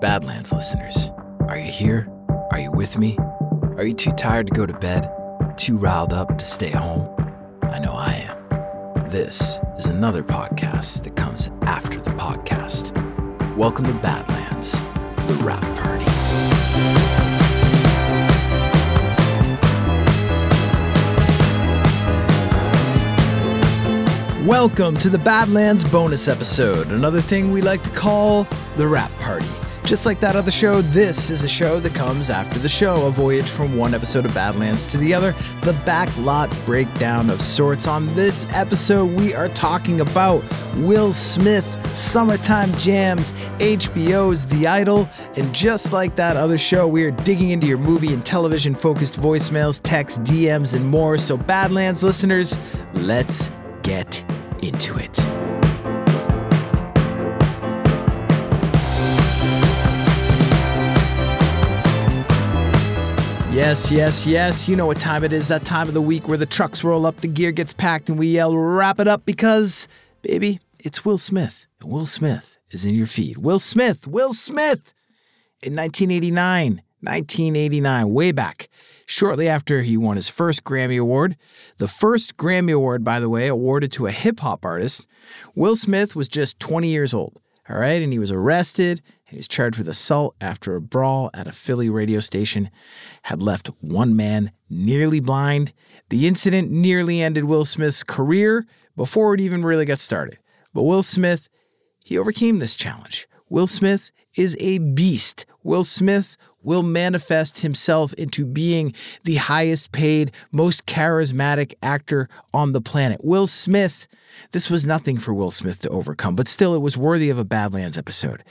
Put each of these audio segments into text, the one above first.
Badlands listeners, are you here? Are you with me? Are you too tired to go to bed? Too riled up to stay home? I know I am. This is another podcast that comes after the podcast. Welcome to Badlands, the Wrap Party. Welcome to the Badlands bonus episode, another thing we like to call the Wrap Party. Just like that other show, this is a show that comes after the show, a voyage from one episode of Badlands to the other, the backlot breakdown of sorts. On this episode, we are talking about Will Smith, Summertime Jams, HBO's The Idol, and just like that other show, we are digging into your movie and television focused voicemails, texts, DMs, and more. So, Badlands listeners, let's get into it. Yes, yes, yes. You know what time it is. That time of the week where the trucks roll up, the gear gets packed, and we yell, wrap it up because, baby, it's Will Smith. And Will Smith is in your feed. Will Smith, Will Smith in 1989. 1989, way back, shortly after he won his first Grammy Award. The first Grammy Award, by the way, awarded to a hip hop artist. Will Smith was just 20 years old, all right, and he was arrested he was charged with assault after a brawl at a Philly radio station had left one man nearly blind. The incident nearly ended Will Smith's career before it even really got started. But Will Smith, he overcame this challenge. Will Smith is a beast. Will Smith will manifest himself into being the highest paid, most charismatic actor on the planet. Will Smith, this was nothing for Will Smith to overcome, but still it was worthy of a Badlands episode.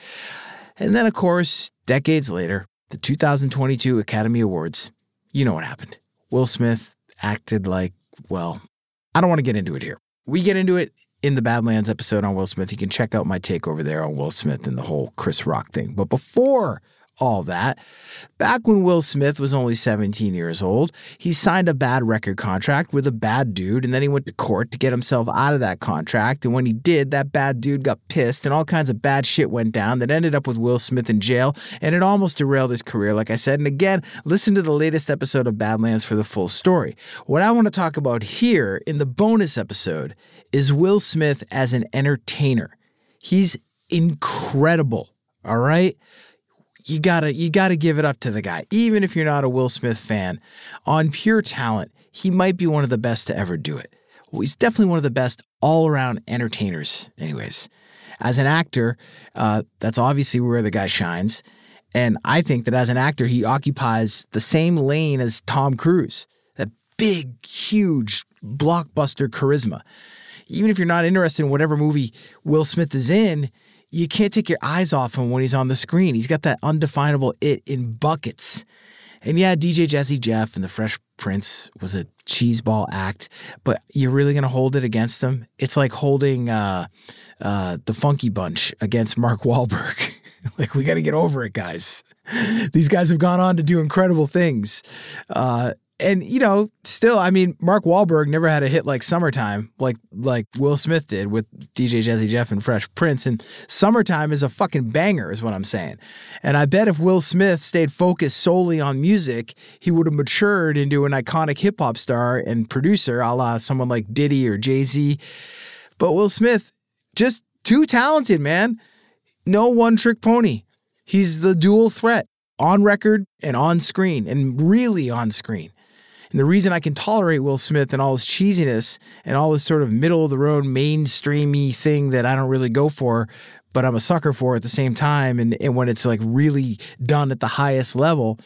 And then, of course, decades later, the 2022 Academy Awards, you know what happened. Will Smith acted like, well, I don't want to get into it here. We get into it in the Badlands episode on Will Smith. You can check out my take over there on Will Smith and the whole Chris Rock thing. But before all that. Back when Will Smith was only 17 years old, he signed a bad record contract with a bad dude, and then he went to court to get himself out of that contract. And when he did, that bad dude got pissed, and all kinds of bad shit went down that ended up with Will Smith in jail, and it almost derailed his career, like I said. And again, listen to the latest episode of Badlands for the full story. What I want to talk about here in the bonus episode is Will Smith as an entertainer. He's incredible, all right? You gotta you gotta give it up to the guy. Even if you're not a Will Smith fan, on pure talent, he might be one of the best to ever do it. Well, he's definitely one of the best all around entertainers. Anyways, as an actor, uh, that's obviously where the guy shines. And I think that as an actor, he occupies the same lane as Tom Cruise. That big, huge, blockbuster charisma. Even if you're not interested in whatever movie Will Smith is in, you can't take your eyes off him when he's on the screen. He's got that undefinable it in buckets. And yeah, DJ Jazzy Jeff and the Fresh Prince was a cheeseball act, but you're really gonna hold it against him? It's like holding uh, uh, the Funky Bunch against Mark Wahlberg. like we got to get over it, guys. These guys have gone on to do incredible things. Uh, and you know, still, I mean, Mark Wahlberg never had a hit like "Summertime" like like Will Smith did with DJ Jazzy Jeff and Fresh Prince. And "Summertime" is a fucking banger, is what I'm saying. And I bet if Will Smith stayed focused solely on music, he would have matured into an iconic hip hop star and producer, a la someone like Diddy or Jay Z. But Will Smith just too talented, man. No one trick pony. He's the dual threat on record and on screen, and really on screen. And the reason I can tolerate Will Smith and all his cheesiness and all this sort of middle of the road mainstreamy thing that I don't really go for, but I'm a sucker for at the same time, and, and when it's like really done at the highest level,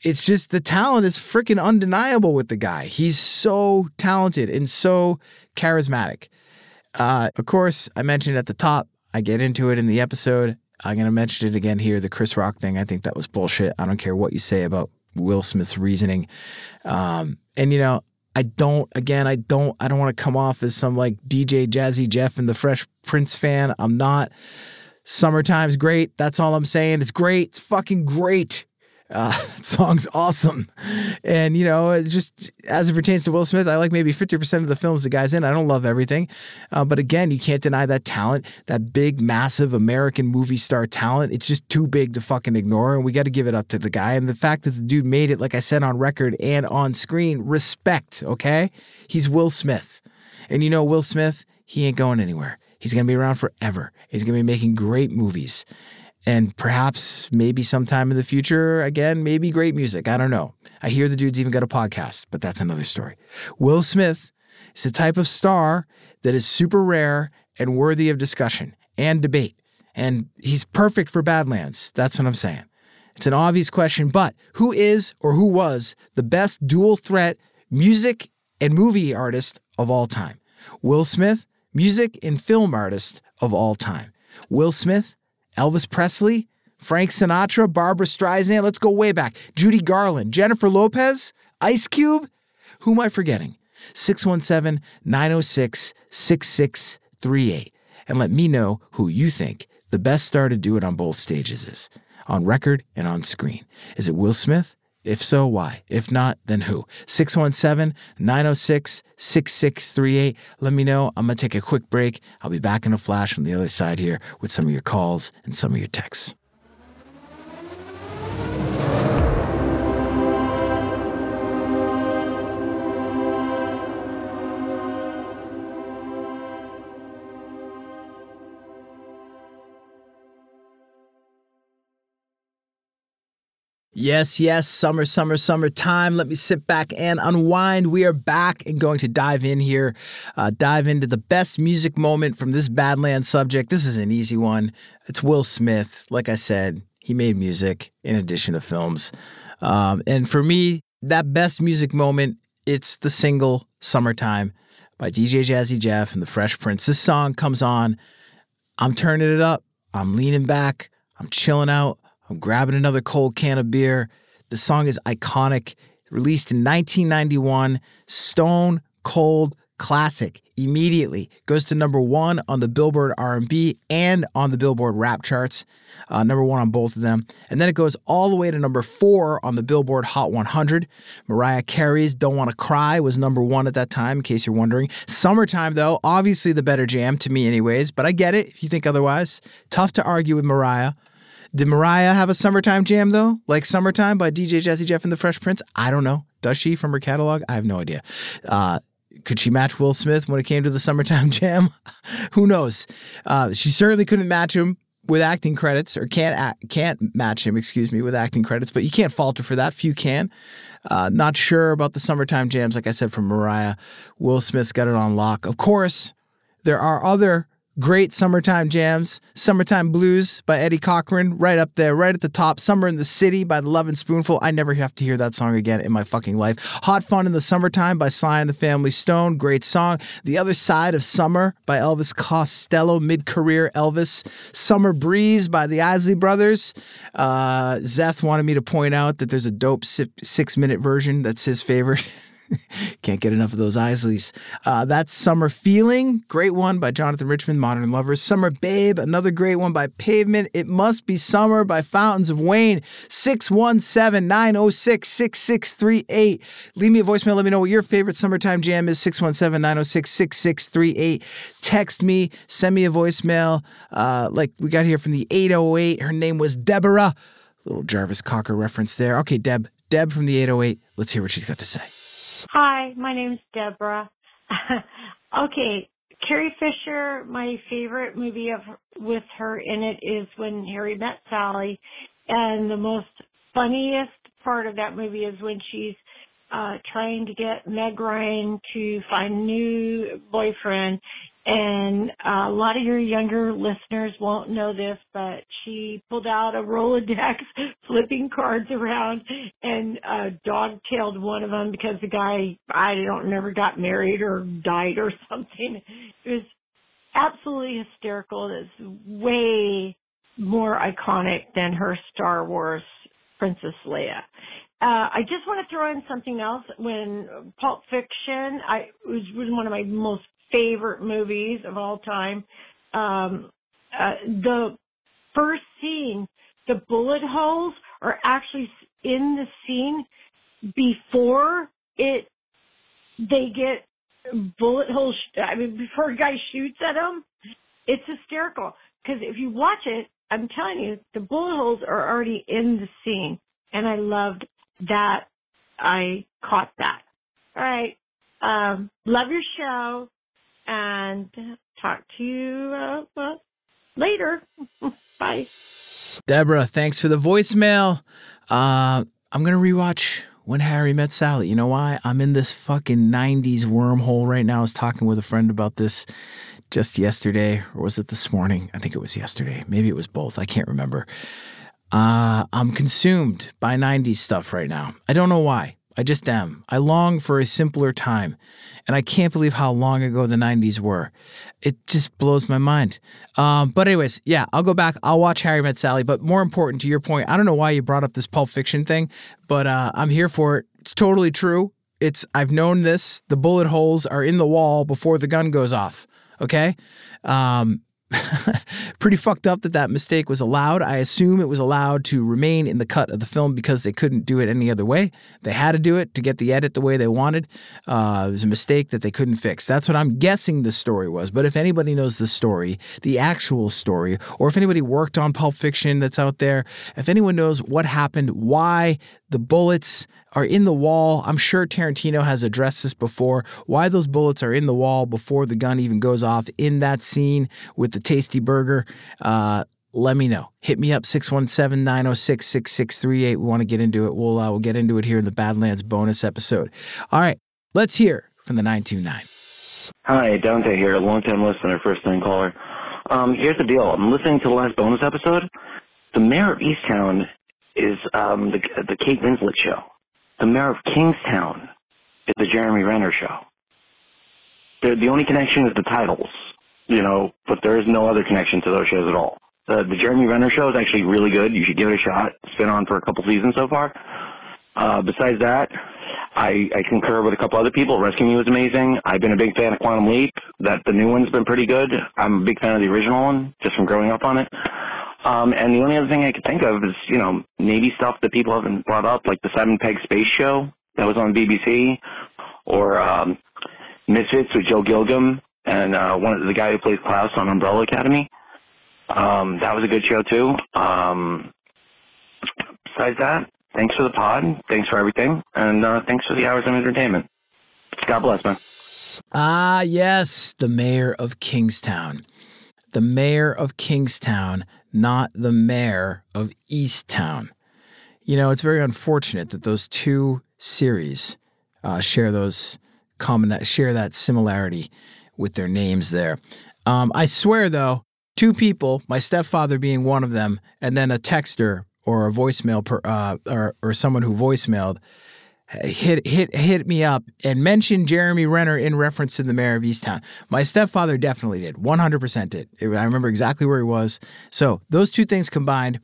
it's just the talent is freaking undeniable with the guy. He's so talented and so charismatic. Uh, of course, I mentioned at the top, I get into it in the episode. I'm going to mention it again here the Chris Rock thing. I think that was bullshit. I don't care what you say about Will Smith's reasoning. Um, and, you know, I don't, again, I don't, I don't want to come off as some like DJ Jazzy Jeff and the Fresh Prince fan. I'm not. Summertime's great. That's all I'm saying. It's great. It's fucking great. Uh, song's awesome. And, you know, just as it pertains to Will Smith, I like maybe 50% of the films the guy's in. I don't love everything. Uh, but again, you can't deny that talent, that big, massive American movie star talent. It's just too big to fucking ignore. And we got to give it up to the guy. And the fact that the dude made it, like I said, on record and on screen, respect, okay? He's Will Smith. And you know, Will Smith, he ain't going anywhere. He's going to be around forever. He's going to be making great movies and perhaps maybe sometime in the future, again, maybe great music. I don't know. I hear the dude's even got a podcast, but that's another story. Will Smith is the type of star that is super rare and worthy of discussion and debate. And he's perfect for Badlands. That's what I'm saying. It's an obvious question, but who is or who was the best dual threat music and movie artist of all time? Will Smith, music and film artist of all time. Will Smith, Elvis Presley, Frank Sinatra, Barbra Streisand. Let's go way back. Judy Garland, Jennifer Lopez, Ice Cube. Who am I forgetting? 617 906 6638. And let me know who you think the best star to do it on both stages is on record and on screen. Is it Will Smith? If so, why? If not, then who? 617 906 6638. Let me know. I'm going to take a quick break. I'll be back in a flash on the other side here with some of your calls and some of your texts. Yes, yes, summer, summer, summertime. Let me sit back and unwind. We are back and going to dive in here, uh, dive into the best music moment from this Badlands subject. This is an easy one. It's Will Smith. Like I said, he made music in addition to films. Um, and for me, that best music moment, it's the single Summertime by DJ Jazzy Jeff and the Fresh Prince. This song comes on. I'm turning it up. I'm leaning back. I'm chilling out. I'm grabbing another cold can of beer. The song is iconic. Released in 1991, Stone Cold Classic. Immediately goes to number one on the Billboard R&B and on the Billboard Rap charts. Uh, number one on both of them, and then it goes all the way to number four on the Billboard Hot 100. Mariah Carey's "Don't Want to Cry" was number one at that time, in case you're wondering. "Summertime," though, obviously the better jam to me, anyways. But I get it if you think otherwise. Tough to argue with Mariah. Did Mariah have a summertime jam though? Like Summertime by DJ Jazzy Jeff and the Fresh Prince? I don't know. Does she from her catalog? I have no idea. Uh, could she match Will Smith when it came to the summertime jam? Who knows? Uh, she certainly couldn't match him with acting credits, or can't act, can't match him, excuse me, with acting credits. But you can't falter for that. Few can. Uh, not sure about the summertime jams, like I said from Mariah. Will Smith's got it on lock. Of course, there are other Great summertime jams. Summertime Blues by Eddie Cochran, right up there, right at the top. Summer in the City by The Lovin' Spoonful. I never have to hear that song again in my fucking life. Hot Fun in the Summertime by Sly and the Family Stone. Great song. The Other Side of Summer by Elvis Costello, mid career Elvis. Summer Breeze by the Isley Brothers. Uh, Zeth wanted me to point out that there's a dope six minute version that's his favorite. Can't get enough of those Isleys. Uh, that's Summer Feeling, great one by Jonathan Richman, Modern Lovers. Summer Babe, another great one by Pavement. It Must Be Summer by Fountains of Wayne. 617 906 6638. Leave me a voicemail. Let me know what your favorite summertime jam is. 617 906 6638. Text me, send me a voicemail. Uh, like we got here from the 808. Her name was Deborah. Little Jarvis Cocker reference there. Okay, Deb. Deb from the 808. Let's hear what she's got to say. Hi, my name's Deborah. okay, Carrie Fisher, my favorite movie of with her in it is when Harry met Sally, and the most funniest part of that movie is when she's uh trying to get Meg Ryan to find new boyfriend and a lot of your younger listeners won't know this, but she pulled out a Rolodex, flipping cards around, and uh, dog-tailed one of them because the guy, I don't never got married or died or something. It was absolutely hysterical. It's way more iconic than her Star Wars Princess Leia. Uh, I just want to throw in something else. When Pulp Fiction, I it was one of my most favorite movies of all time. Um, uh, the first scene, the bullet holes are actually in the scene before it. They get bullet holes. I mean, before a guy shoots at them, it's hysterical. Because if you watch it, I'm telling you, the bullet holes are already in the scene, and I loved that. I caught that. All right. Um, love your show and talk to you uh, well, later. Bye. Deborah, thanks for the voicemail. Uh, I'm going to rewatch When Harry Met Sally. You know why? I'm in this fucking 90s wormhole right now. I was talking with a friend about this just yesterday, or was it this morning? I think it was yesterday. Maybe it was both. I can't remember. Uh, I'm consumed by 90s stuff right now. I don't know why. I just am. I long for a simpler time, and I can't believe how long ago the 90s were. It just blows my mind. Um, but, anyways, yeah, I'll go back. I'll watch Harry Met Sally. But more important to your point, I don't know why you brought up this Pulp Fiction thing, but uh, I'm here for it. It's totally true. It's I've known this. The bullet holes are in the wall before the gun goes off. Okay. Um, pretty fucked up that that mistake was allowed. I assume it was allowed to remain in the cut of the film because they couldn't do it any other way. They had to do it to get the edit the way they wanted. Uh, it was a mistake that they couldn't fix. That's what I'm guessing the story was. But if anybody knows the story, the actual story, or if anybody worked on Pulp Fiction that's out there, if anyone knows what happened, why the bullets are in the wall. I'm sure Tarantino has addressed this before. Why those bullets are in the wall before the gun even goes off in that scene with the tasty burger. Uh, let me know. Hit me up 617 906 6638. We want to get into it. We'll, uh, we'll get into it here in the Badlands bonus episode. All right, let's hear from the 929. Hi, Dante here, long-time listener, first-time caller. Um, here's the deal. I'm listening to the last bonus episode. The mayor of Easttown is um, the the Kate Winslet show. The mayor of Kingstown is the Jeremy Renner show. They're, the only connection is the titles, you know, but there is no other connection to those shows at all. The, the Jeremy Renner show is actually really good. You should give it a shot. It's been on for a couple seasons so far. Uh, besides that, I, I concur with a couple other people. Rescue Me was amazing. I've been a big fan of Quantum Leap. That the new one's been pretty good. I'm a big fan of the original one, just from growing up on it. Um, and the only other thing I could think of is, you know, maybe stuff that people haven't brought up, like the Seven Pegg Space Show that was on BBC, or um, Misfits with Joe Gilgun and uh, one of the guy who plays Klaus on Umbrella Academy. Um, that was a good show too. Um, besides that, thanks for the pod, thanks for everything, and uh, thanks for the hours of entertainment. God bless, man. Ah, yes, the mayor of Kingstown. The mayor of Kingstown, not the mayor of Easttown. You know, it's very unfortunate that those two series uh, share those common share that similarity with their names there. Um, I swear, though, two people, my stepfather being one of them, and then a texter or a voicemail per, uh, or or someone who voicemailed hit hit hit me up and mentioned Jeremy Renner in reference to the mayor of Easttown. My stepfather definitely did, 100% did. I remember exactly where he was. So those two things combined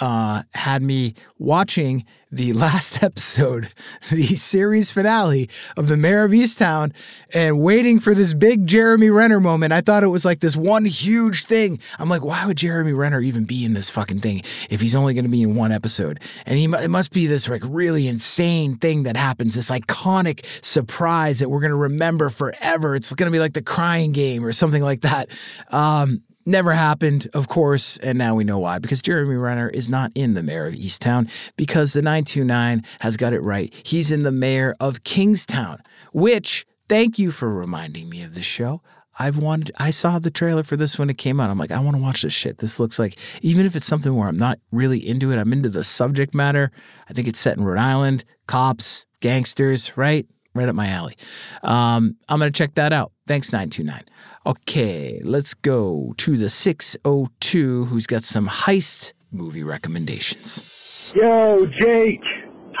uh, had me watching the last episode, the series finale of the Mayor of Easttown, and waiting for this big Jeremy Renner moment. I thought it was like this one huge thing. I'm like, why would Jeremy Renner even be in this fucking thing if he's only going to be in one episode? And he it must be this like really insane thing that happens, this iconic surprise that we're going to remember forever. It's going to be like the crying game or something like that. Um, Never happened, of course, and now we know why. Because Jeremy Renner is not in the mayor of Easttown, because the 929 has got it right. He's in the mayor of Kingstown, which, thank you for reminding me of this show. I've wanted. I saw the trailer for this when it came out. I'm like, I want to watch this shit. This looks like even if it's something where I'm not really into it, I'm into the subject matter. I think it's set in Rhode Island, cops, gangsters, right? Right up my alley. Um, I'm gonna check that out. Thanks, nine two nine. Okay, let's go to the six oh two, who's got some heist movie recommendations. Yo, Jake,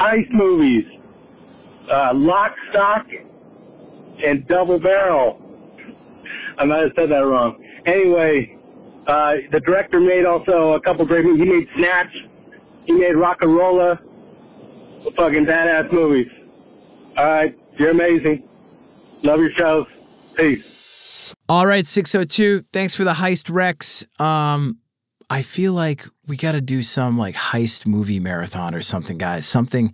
heist movies. Uh, Lock, Stock, and Double Barrel. I might have said that wrong. Anyway, uh, the director made also a couple great movies. He made Snatch. He made Rock and Rolla. Fucking badass movies. All right, you're amazing. Love your shows. Peace. All right, 602. Thanks for the heist Rex. Um, I feel like we got to do some like heist movie marathon or something, guys. Something,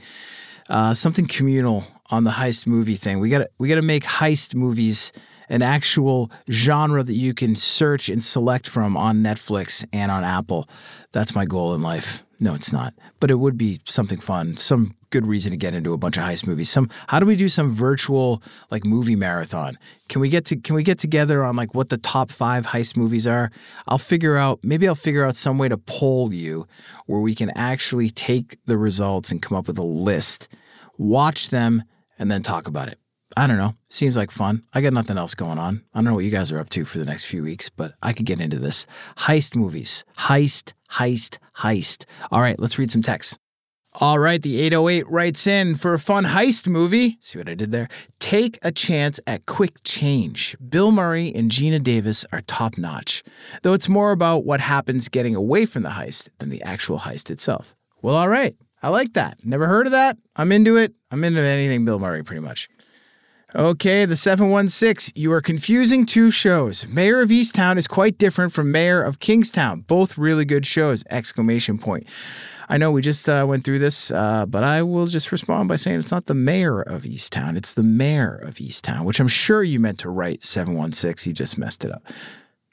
uh, something communal on the heist movie thing. We got to we got to make heist movies an actual genre that you can search and select from on Netflix and on Apple. That's my goal in life. No, it's not, but it would be something fun. Some good reason to get into a bunch of heist movies. Some how do we do some virtual like movie marathon? Can we get to can we get together on like what the top 5 heist movies are? I'll figure out maybe I'll figure out some way to poll you where we can actually take the results and come up with a list, watch them and then talk about it. I don't know. Seems like fun. I got nothing else going on. I don't know what you guys are up to for the next few weeks, but I could get into this. Heist movies. Heist, heist, heist. All right, let's read some text. All right, the 808 writes in for a fun heist movie. See what I did there? Take a chance at quick change. Bill Murray and Geena Davis are top notch, though it's more about what happens getting away from the heist than the actual heist itself. Well, all right. I like that. Never heard of that. I'm into it. I'm into anything Bill Murray, pretty much. Okay, the 716. You are confusing two shows. Mayor of Easttown is quite different from Mayor of Kingstown. Both really good shows! Exclamation point. I know we just uh, went through this, uh, but I will just respond by saying it's not the mayor of Easttown, it's the mayor of Easttown, which I'm sure you meant to write 716. You just messed it up.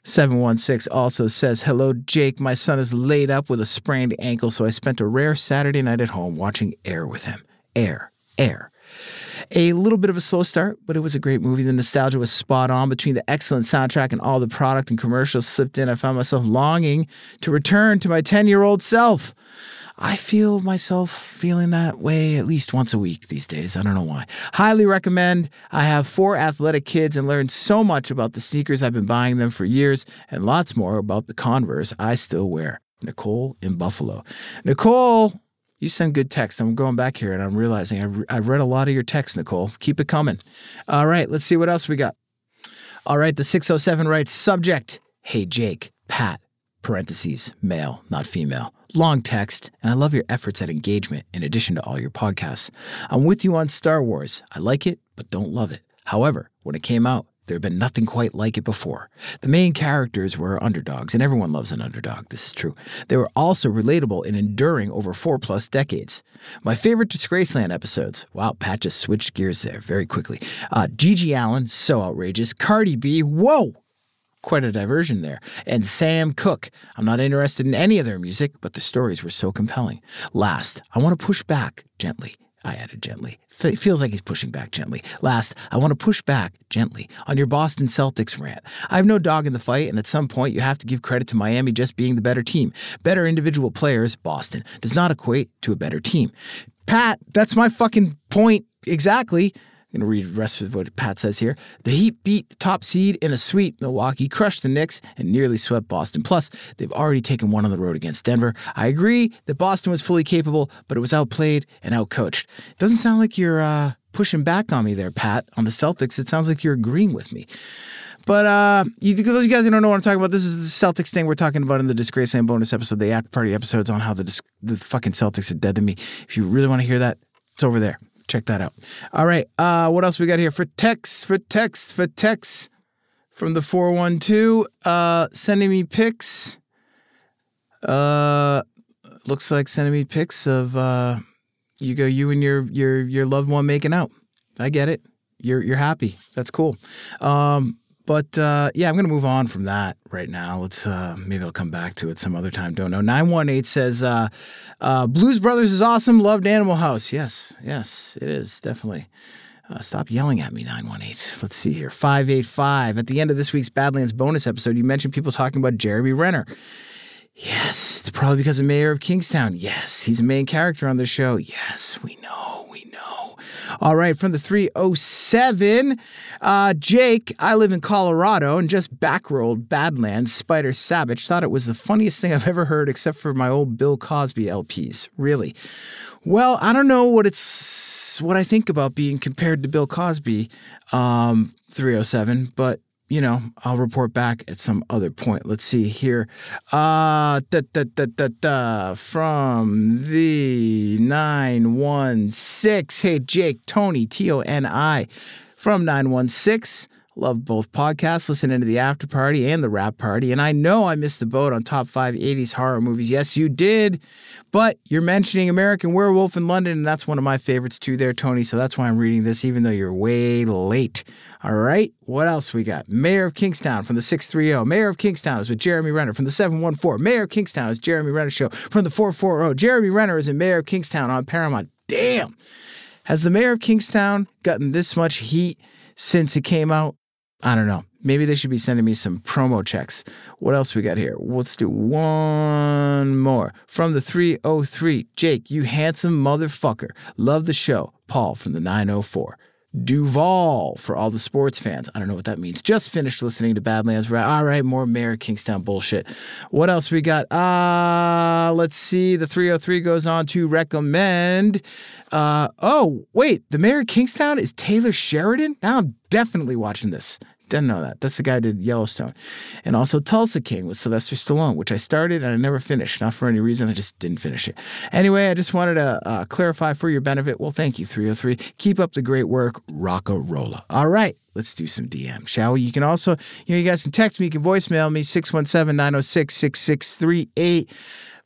716 also says, Hello, Jake. My son is laid up with a sprained ankle, so I spent a rare Saturday night at home watching Air with him. Air, Air. A little bit of a slow start, but it was a great movie. The nostalgia was spot on between the excellent soundtrack and all the product and commercials slipped in. I found myself longing to return to my 10 year old self. I feel myself feeling that way at least once a week these days. I don't know why. Highly recommend. I have four athletic kids and learned so much about the sneakers I've been buying them for years and lots more about the Converse I still wear. Nicole in Buffalo. Nicole, you send good texts. I'm going back here and I'm realizing I've, I've read a lot of your texts, Nicole. Keep it coming. All right, let's see what else we got. All right, the 607 writes subject Hey, Jake, Pat, parentheses, male, not female. Long text, and I love your efforts at engagement in addition to all your podcasts. I'm with you on Star Wars. I like it, but don't love it. However, when it came out, there had been nothing quite like it before. The main characters were underdogs, and everyone loves an underdog. This is true. They were also relatable and enduring over four plus decades. My favorite Disgraceland episodes. Wow, Pat just switched gears there very quickly. Uh, GG Allin, so outrageous. Cardi B, whoa! Quite a diversion there. And Sam Cooke. I'm not interested in any of their music, but the stories were so compelling. Last, I want to push back gently I added gently. F- feels like he's pushing back gently. Last, I want to push back gently on your Boston Celtics rant. I have no dog in the fight, and at some point, you have to give credit to Miami just being the better team. Better individual players, Boston, does not equate to a better team. Pat, that's my fucking point exactly. Going to read the rest of what Pat says here. The Heat beat the top seed in a sweep. Milwaukee crushed the Knicks and nearly swept Boston. Plus, they've already taken one on the road against Denver. I agree that Boston was fully capable, but it was outplayed and outcoached. It doesn't sound like you're uh, pushing back on me there, Pat, on the Celtics. It sounds like you're agreeing with me. But uh, you, those you guys who don't know what I'm talking about, this is the Celtics thing we're talking about in the Disgraceland bonus episode, the after party episodes on how the, the fucking Celtics are dead to me. If you really want to hear that, it's over there check that out. All right. Uh, what else we got here for text? For text? For text from the 412. Uh, sending me pics. Uh, looks like sending me pics of uh, you go you and your your your loved one making out. I get it. You're you're happy. That's cool. Um, but uh, yeah, I'm going to move on from that right now. Let's uh, maybe I'll come back to it some other time. Don't know. Nine one eight says uh, uh, Blues Brothers is awesome. Loved Animal House. Yes, yes, it is definitely. Uh, stop yelling at me, 918. Let's see here. 585. At the end of this week's Badlands bonus episode, you mentioned people talking about Jeremy Renner. Yes, it's probably because of Mayor of Kingstown. Yes, he's a main character on the show. Yes, we know, we know. All right, from the 307, uh, Jake, I live in Colorado and just backrolled Badlands Spider Sabich. Thought it was the funniest thing I've ever heard, except for my old Bill Cosby LPs. Really. Well, I don't know what it's what I think about being compared to Bill Cosby, um, 307, but you know, I'll report back at some other point. Let's see here. Uh, da, da, da, da, da, from the 916. Hey, Jake, Tony, T O N I from 916. Love both podcasts, listening to the after party and the wrap party. And I know I missed the boat on top five 80s horror movies. Yes, you did. But you're mentioning American Werewolf in London, and that's one of my favorites too, there, Tony. So that's why I'm reading this, even though you're way late. All right. What else we got? Mayor of Kingstown from the 630. Mayor of Kingstown is with Jeremy Renner from the 714. Mayor of Kingstown is Jeremy Renner show from the 440. Jeremy Renner is in Mayor of Kingstown on Paramount. Damn. Has the Mayor of Kingstown gotten this much heat since it came out? I don't know. Maybe they should be sending me some promo checks. What else we got here? Let's do one more. From the 303, Jake, you handsome motherfucker. Love the show. Paul from the 904. Duval for all the sports fans. I don't know what that means. Just finished listening to Badlands. Right. All right, more Mayor Kingstown bullshit. What else we got? Uh, let's see. The 303 goes on to recommend. Uh, oh, wait. The Mayor of Kingstown is Taylor Sheridan? Now I'm definitely watching this. Didn't know that. That's the guy who did Yellowstone. And also Tulsa King with Sylvester Stallone, which I started and I never finished. Not for any reason, I just didn't finish it. Anyway, I just wanted to uh, clarify for your benefit. Well, thank you, 303. Keep up the great work. Rocka Rolla. All right. Let's do some DM, shall we? You can also, you know, you guys can text me, you can voicemail me, 617 906 6638.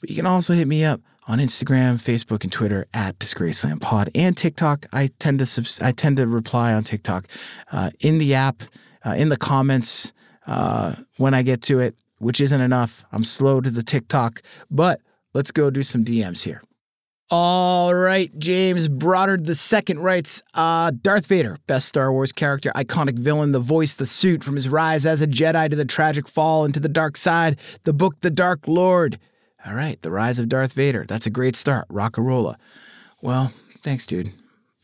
But you can also hit me up on Instagram, Facebook, and Twitter at DisgracelandPod and TikTok. I tend to subs- I tend to reply on TikTok uh, in the app uh, in the comments uh, when I get to it, which isn't enough. I'm slow to the TikTok, but let's go do some DMs here. All right, James Broddard II writes uh, Darth Vader, best Star Wars character, iconic villain, the voice, the suit, from his rise as a Jedi to the tragic fall into the dark side, the book, The Dark Lord. All right, The Rise of Darth Vader. That's a great start. Rockarola. Well, thanks, dude.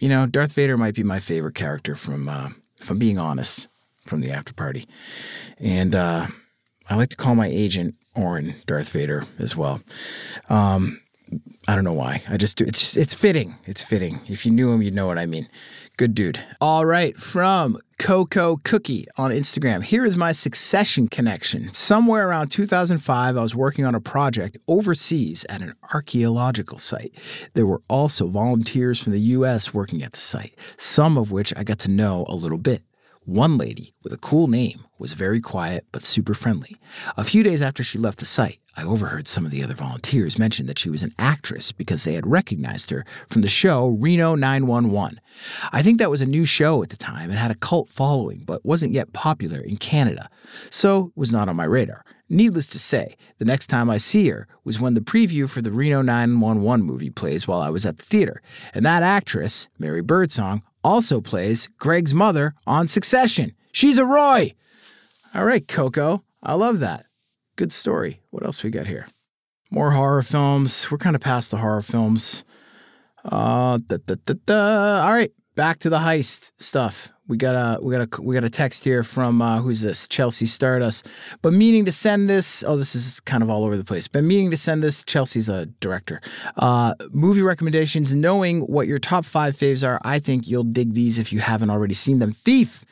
You know, Darth Vader might be my favorite character from, uh, if I'm being honest from the after party. And uh, I like to call my agent Orin Darth Vader as well. Um, I don't know why. I just do. It's just, it's fitting. It's fitting. If you knew him, you'd know what I mean. Good dude. All right, from Coco Cookie on Instagram. Here is my succession connection. Somewhere around 2005, I was working on a project overseas at an archaeological site. There were also volunteers from the U.S. working at the site, some of which I got to know a little bit. One lady with a cool name was very quiet but super friendly. A few days after she left the site, I overheard some of the other volunteers mention that she was an actress because they had recognized her from the show Reno 911. I think that was a new show at the time and had a cult following, but wasn't yet popular in Canada, so was not on my radar. Needless to say, the next time I see her was when the preview for the Reno 911 movie plays while I was at the theater, and that actress, Mary Birdsong, also plays Greg's mother on Succession. She's a Roy. All right, Coco. I love that. Good story. What else we got here? More horror films. We're kind of past the horror films. Uh, da, da, da. All right, back to the heist stuff. We got a we got a we got a text here from uh, who's this Chelsea Stardust. But meaning to send this. Oh, this is kind of all over the place. But meaning to send this. Chelsea's a director. Uh, movie recommendations. Knowing what your top five faves are, I think you'll dig these if you haven't already seen them. Thief.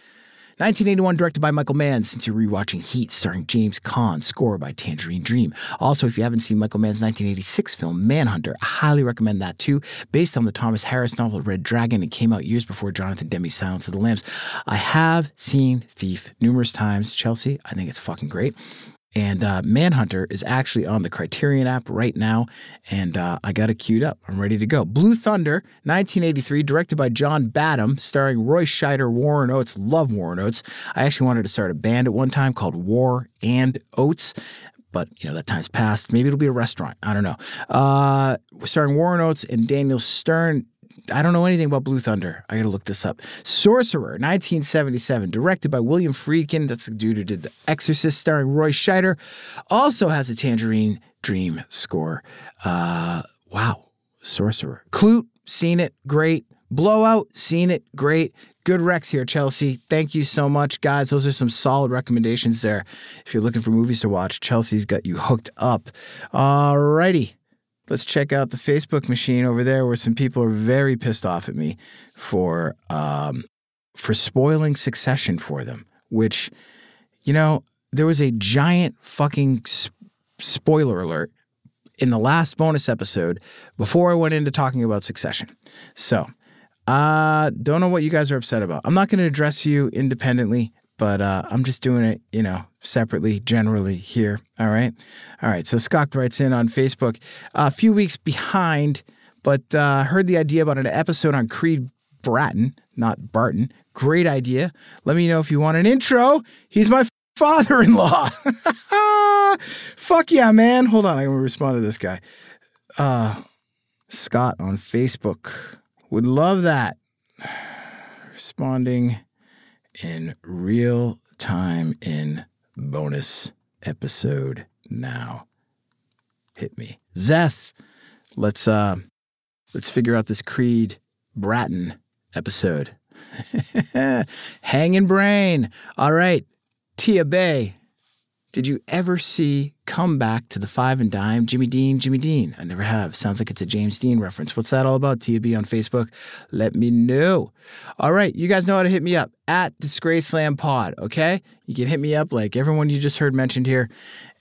1981, directed by Michael Mann, since you're rewatching Heat, starring James Caan, score by Tangerine Dream. Also, if you haven't seen Michael Mann's 1986 film Manhunter, I highly recommend that too. Based on the Thomas Harris novel Red Dragon, it came out years before Jonathan Demme's Silence of the Lambs. I have seen Thief numerous times, Chelsea. I think it's fucking great. And uh, Manhunter is actually on the Criterion app right now, and uh, I got it queued up. I'm ready to go. Blue Thunder, 1983, directed by John Badham, starring Roy Scheider, Warren Oates. Love Warren Oates. I actually wanted to start a band at one time called War and Oates. But you know that time's passed. Maybe it'll be a restaurant. I don't know. Uh, starring Warren Oates and Daniel Stern I don't know anything about Blue Thunder. I got to look this up. Sorcerer, 1977, directed by William Friedkin. That's the dude who did The Exorcist, starring Roy Scheider. Also has a Tangerine Dream score. Uh, wow, Sorcerer. Klute, seen it, great. Blowout, seen it, great. Good Rex here, Chelsea. Thank you so much, guys. Those are some solid recommendations there. If you're looking for movies to watch, Chelsea's got you hooked up. Alrighty. Let's check out the Facebook machine over there where some people are very pissed off at me for um, for spoiling Succession for them, which, you know, there was a giant fucking sp- spoiler alert in the last bonus episode before I went into talking about Succession. So, uh, don't know what you guys are upset about. I'm not going to address you independently, but uh, I'm just doing it, you know, separately, generally here. All right. All right. So Scott writes in on Facebook a few weeks behind, but uh, heard the idea about an episode on Creed Bratton, not Barton. Great idea. Let me know if you want an intro. He's my father in law. Fuck yeah, man. Hold on. I'm going to respond to this guy. Uh, Scott on Facebook. Would love that. Responding in real time in bonus episode now. Hit me. Zeth, let's uh let's figure out this Creed Bratton episode. Hanging brain. All right. Tia Bay, did you ever see Come Back to the Five and Dime? Jimmy Dean, Jimmy Dean. I never have. Sounds like it's a James Dean reference. What's that all about? Tia B on Facebook. Let me know. All right, you guys know how to hit me up at Disgraceland Pod. Okay, you can hit me up like everyone you just heard mentioned here,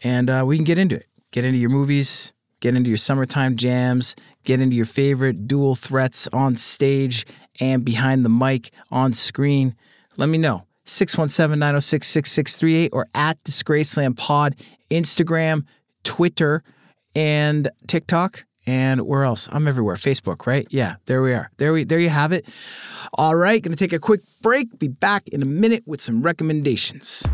and uh, we can get into it. Get into your movies. Get into your summertime jams. Get into your favorite dual threats on stage and behind the mic on screen. Let me know. 617 906 6638 or at Disgraceland Pod, Instagram, Twitter, and TikTok. And where else? I'm everywhere. Facebook, right? Yeah, there we are. There we there you have it. All right, gonna take a quick break. Be back in a minute with some recommendations.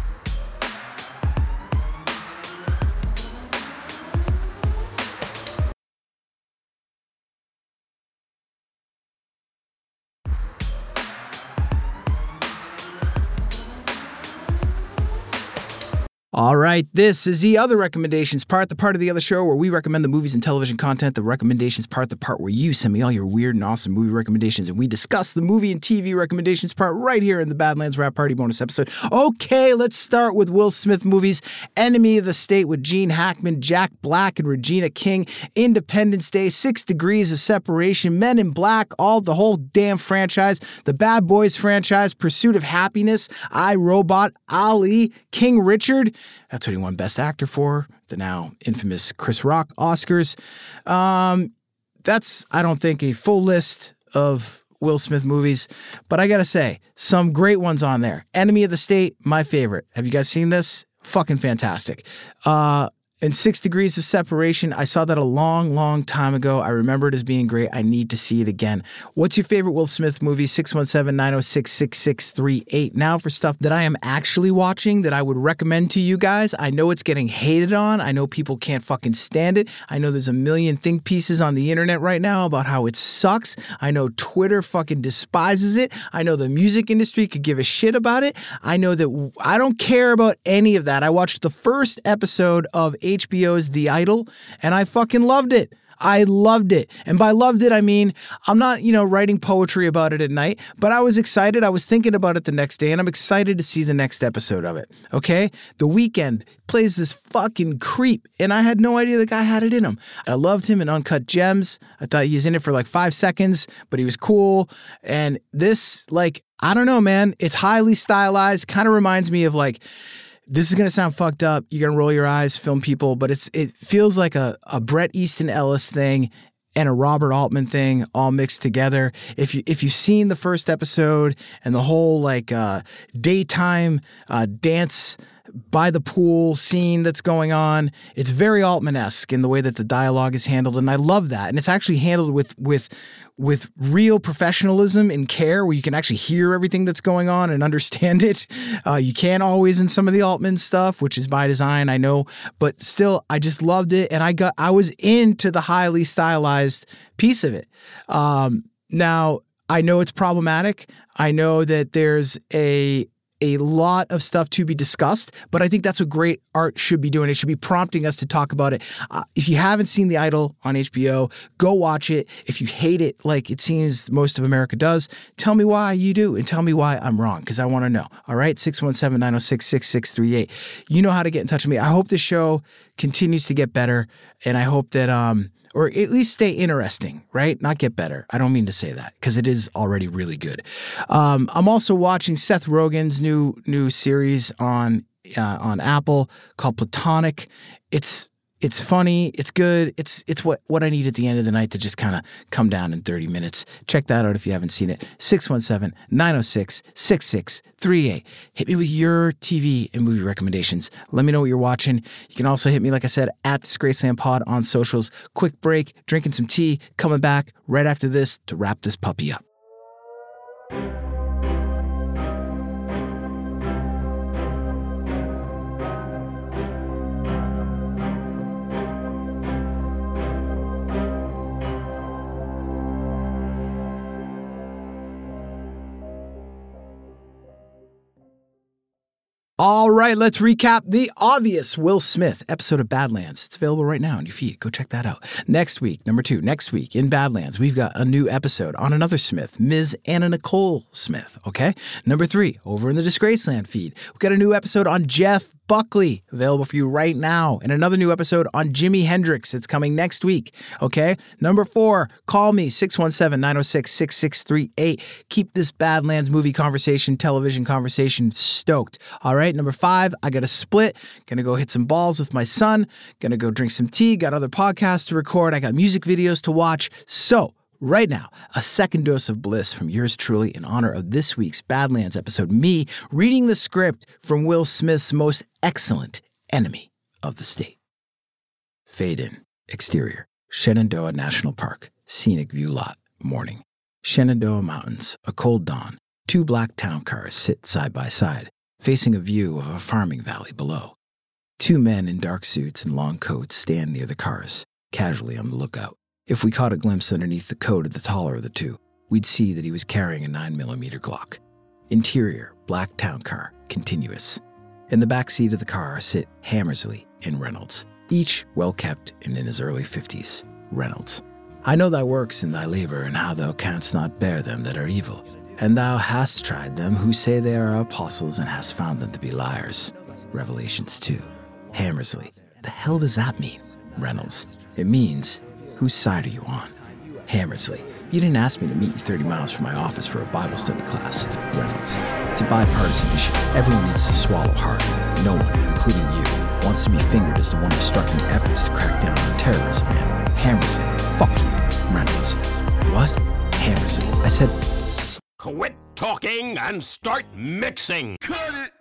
All right, this is the other recommendations part, the part of the other show where we recommend the movies and television content. The recommendations part, the part where you send me all your weird and awesome movie recommendations, and we discuss the movie and TV recommendations part right here in the Badlands Wrap Party bonus episode. Okay, let's start with Will Smith movies Enemy of the State with Gene Hackman, Jack Black, and Regina King, Independence Day, Six Degrees of Separation, Men in Black, all the whole damn franchise, the Bad Boys franchise, Pursuit of Happiness, I Robot, Ali, King Richard. That's what he won Best Actor for. The now infamous Chris Rock Oscars. Um, that's, I don't think, a full list of Will Smith movies, but I gotta say, some great ones on there. Enemy of the State, my favorite. Have you guys seen this? Fucking fantastic. Uh, and Six Degrees of Separation, I saw that a long, long time ago. I remember it as being great. I need to see it again. What's your favorite Will Smith movie? 617 906 6638. Now for stuff that I am actually watching that I would recommend to you guys. I know it's getting hated on. I know people can't fucking stand it. I know there's a million think pieces on the internet right now about how it sucks. I know Twitter fucking despises it. I know the music industry could give a shit about it. I know that I don't care about any of that. I watched the first episode of HBO's The Idol, and I fucking loved it. I loved it. And by loved it, I mean, I'm not, you know, writing poetry about it at night, but I was excited. I was thinking about it the next day, and I'm excited to see the next episode of it. Okay? The Weeknd plays this fucking creep, and I had no idea the guy had it in him. I loved him in Uncut Gems. I thought he was in it for like five seconds, but he was cool. And this, like, I don't know, man. It's highly stylized, kind of reminds me of like, this is gonna sound fucked up. You're gonna roll your eyes, film people, but it's it feels like a, a Bret Easton Ellis thing and a Robert Altman thing all mixed together. If you if you've seen the first episode and the whole like uh, daytime uh, dance by the pool scene that's going on, it's very Altman esque in the way that the dialogue is handled, and I love that. And it's actually handled with with with real professionalism and care, where you can actually hear everything that's going on and understand it. Uh, you can't always in some of the Altman stuff, which is by design, I know, but still, I just loved it, and I got I was into the highly stylized piece of it. Um, now, I know it's problematic. I know that there's a a lot of stuff to be discussed, but I think that's what great art should be doing. It should be prompting us to talk about it. Uh, if you haven't seen The Idol on HBO, go watch it. If you hate it, like it seems most of America does, tell me why you do and tell me why I'm wrong because I want to know. All right, 617 906 6638. You know how to get in touch with me. I hope the show continues to get better, and I hope that, um, or at least stay interesting, right? Not get better. I don't mean to say that because it is already really good. Um, I'm also watching Seth Rogen's new new series on uh, on Apple called Platonic. It's it's funny, it's good, it's it's what what I need at the end of the night to just kind of come down in 30 minutes. Check that out if you haven't seen it. 617-906-6638. Hit me with your TV and movie recommendations. Let me know what you're watching. You can also hit me, like I said, at Disgraceland Pod on socials. Quick break, drinking some tea, coming back right after this to wrap this puppy up. All right, let's recap the obvious Will Smith episode of Badlands. It's available right now on your feed. Go check that out. Next week, number two, next week in Badlands, we've got a new episode on another Smith, Ms. Anna Nicole Smith. Okay. Number three, over in the Disgraceland feed, we've got a new episode on Jeff Buckley available for you right now, and another new episode on Jimi Hendrix. It's coming next week. Okay. Number four, call me 617 906 6638. Keep this Badlands movie conversation, television conversation stoked. All right. Number five, I got a split. Gonna go hit some balls with my son. Gonna go drink some tea. Got other podcasts to record. I got music videos to watch. So, Right now, a second dose of bliss from yours truly in honor of this week's Badlands episode. Me reading the script from Will Smith's most excellent enemy of the state. Fade in. Exterior. Shenandoah National Park. Scenic view lot. Morning. Shenandoah Mountains. A cold dawn. Two black town cars sit side by side, facing a view of a farming valley below. Two men in dark suits and long coats stand near the cars, casually on the lookout. If we caught a glimpse underneath the coat of the taller of the two, we'd see that he was carrying a 9mm Glock. Interior, black town car, continuous. In the back seat of the car sit Hammersley and Reynolds, each well kept and in his early 50s. Reynolds. I know thy works and thy labor, and how thou canst not bear them that are evil. And thou hast tried them who say they are apostles, and hast found them to be liars. Revelations 2. Hammersley. The hell does that mean? Reynolds. It means Whose side are you on? Hammersley, you didn't ask me to meet you 30 miles from my office for a Bible study class. Reynolds, it's a bipartisan issue. Everyone needs to swallow hard. No one, including you, wants to be fingered as the one obstructing efforts to crack down on terrorism. And Hammersley, fuck you. Reynolds, what? Hammersley, I said. Quit talking and start mixing. Cut it!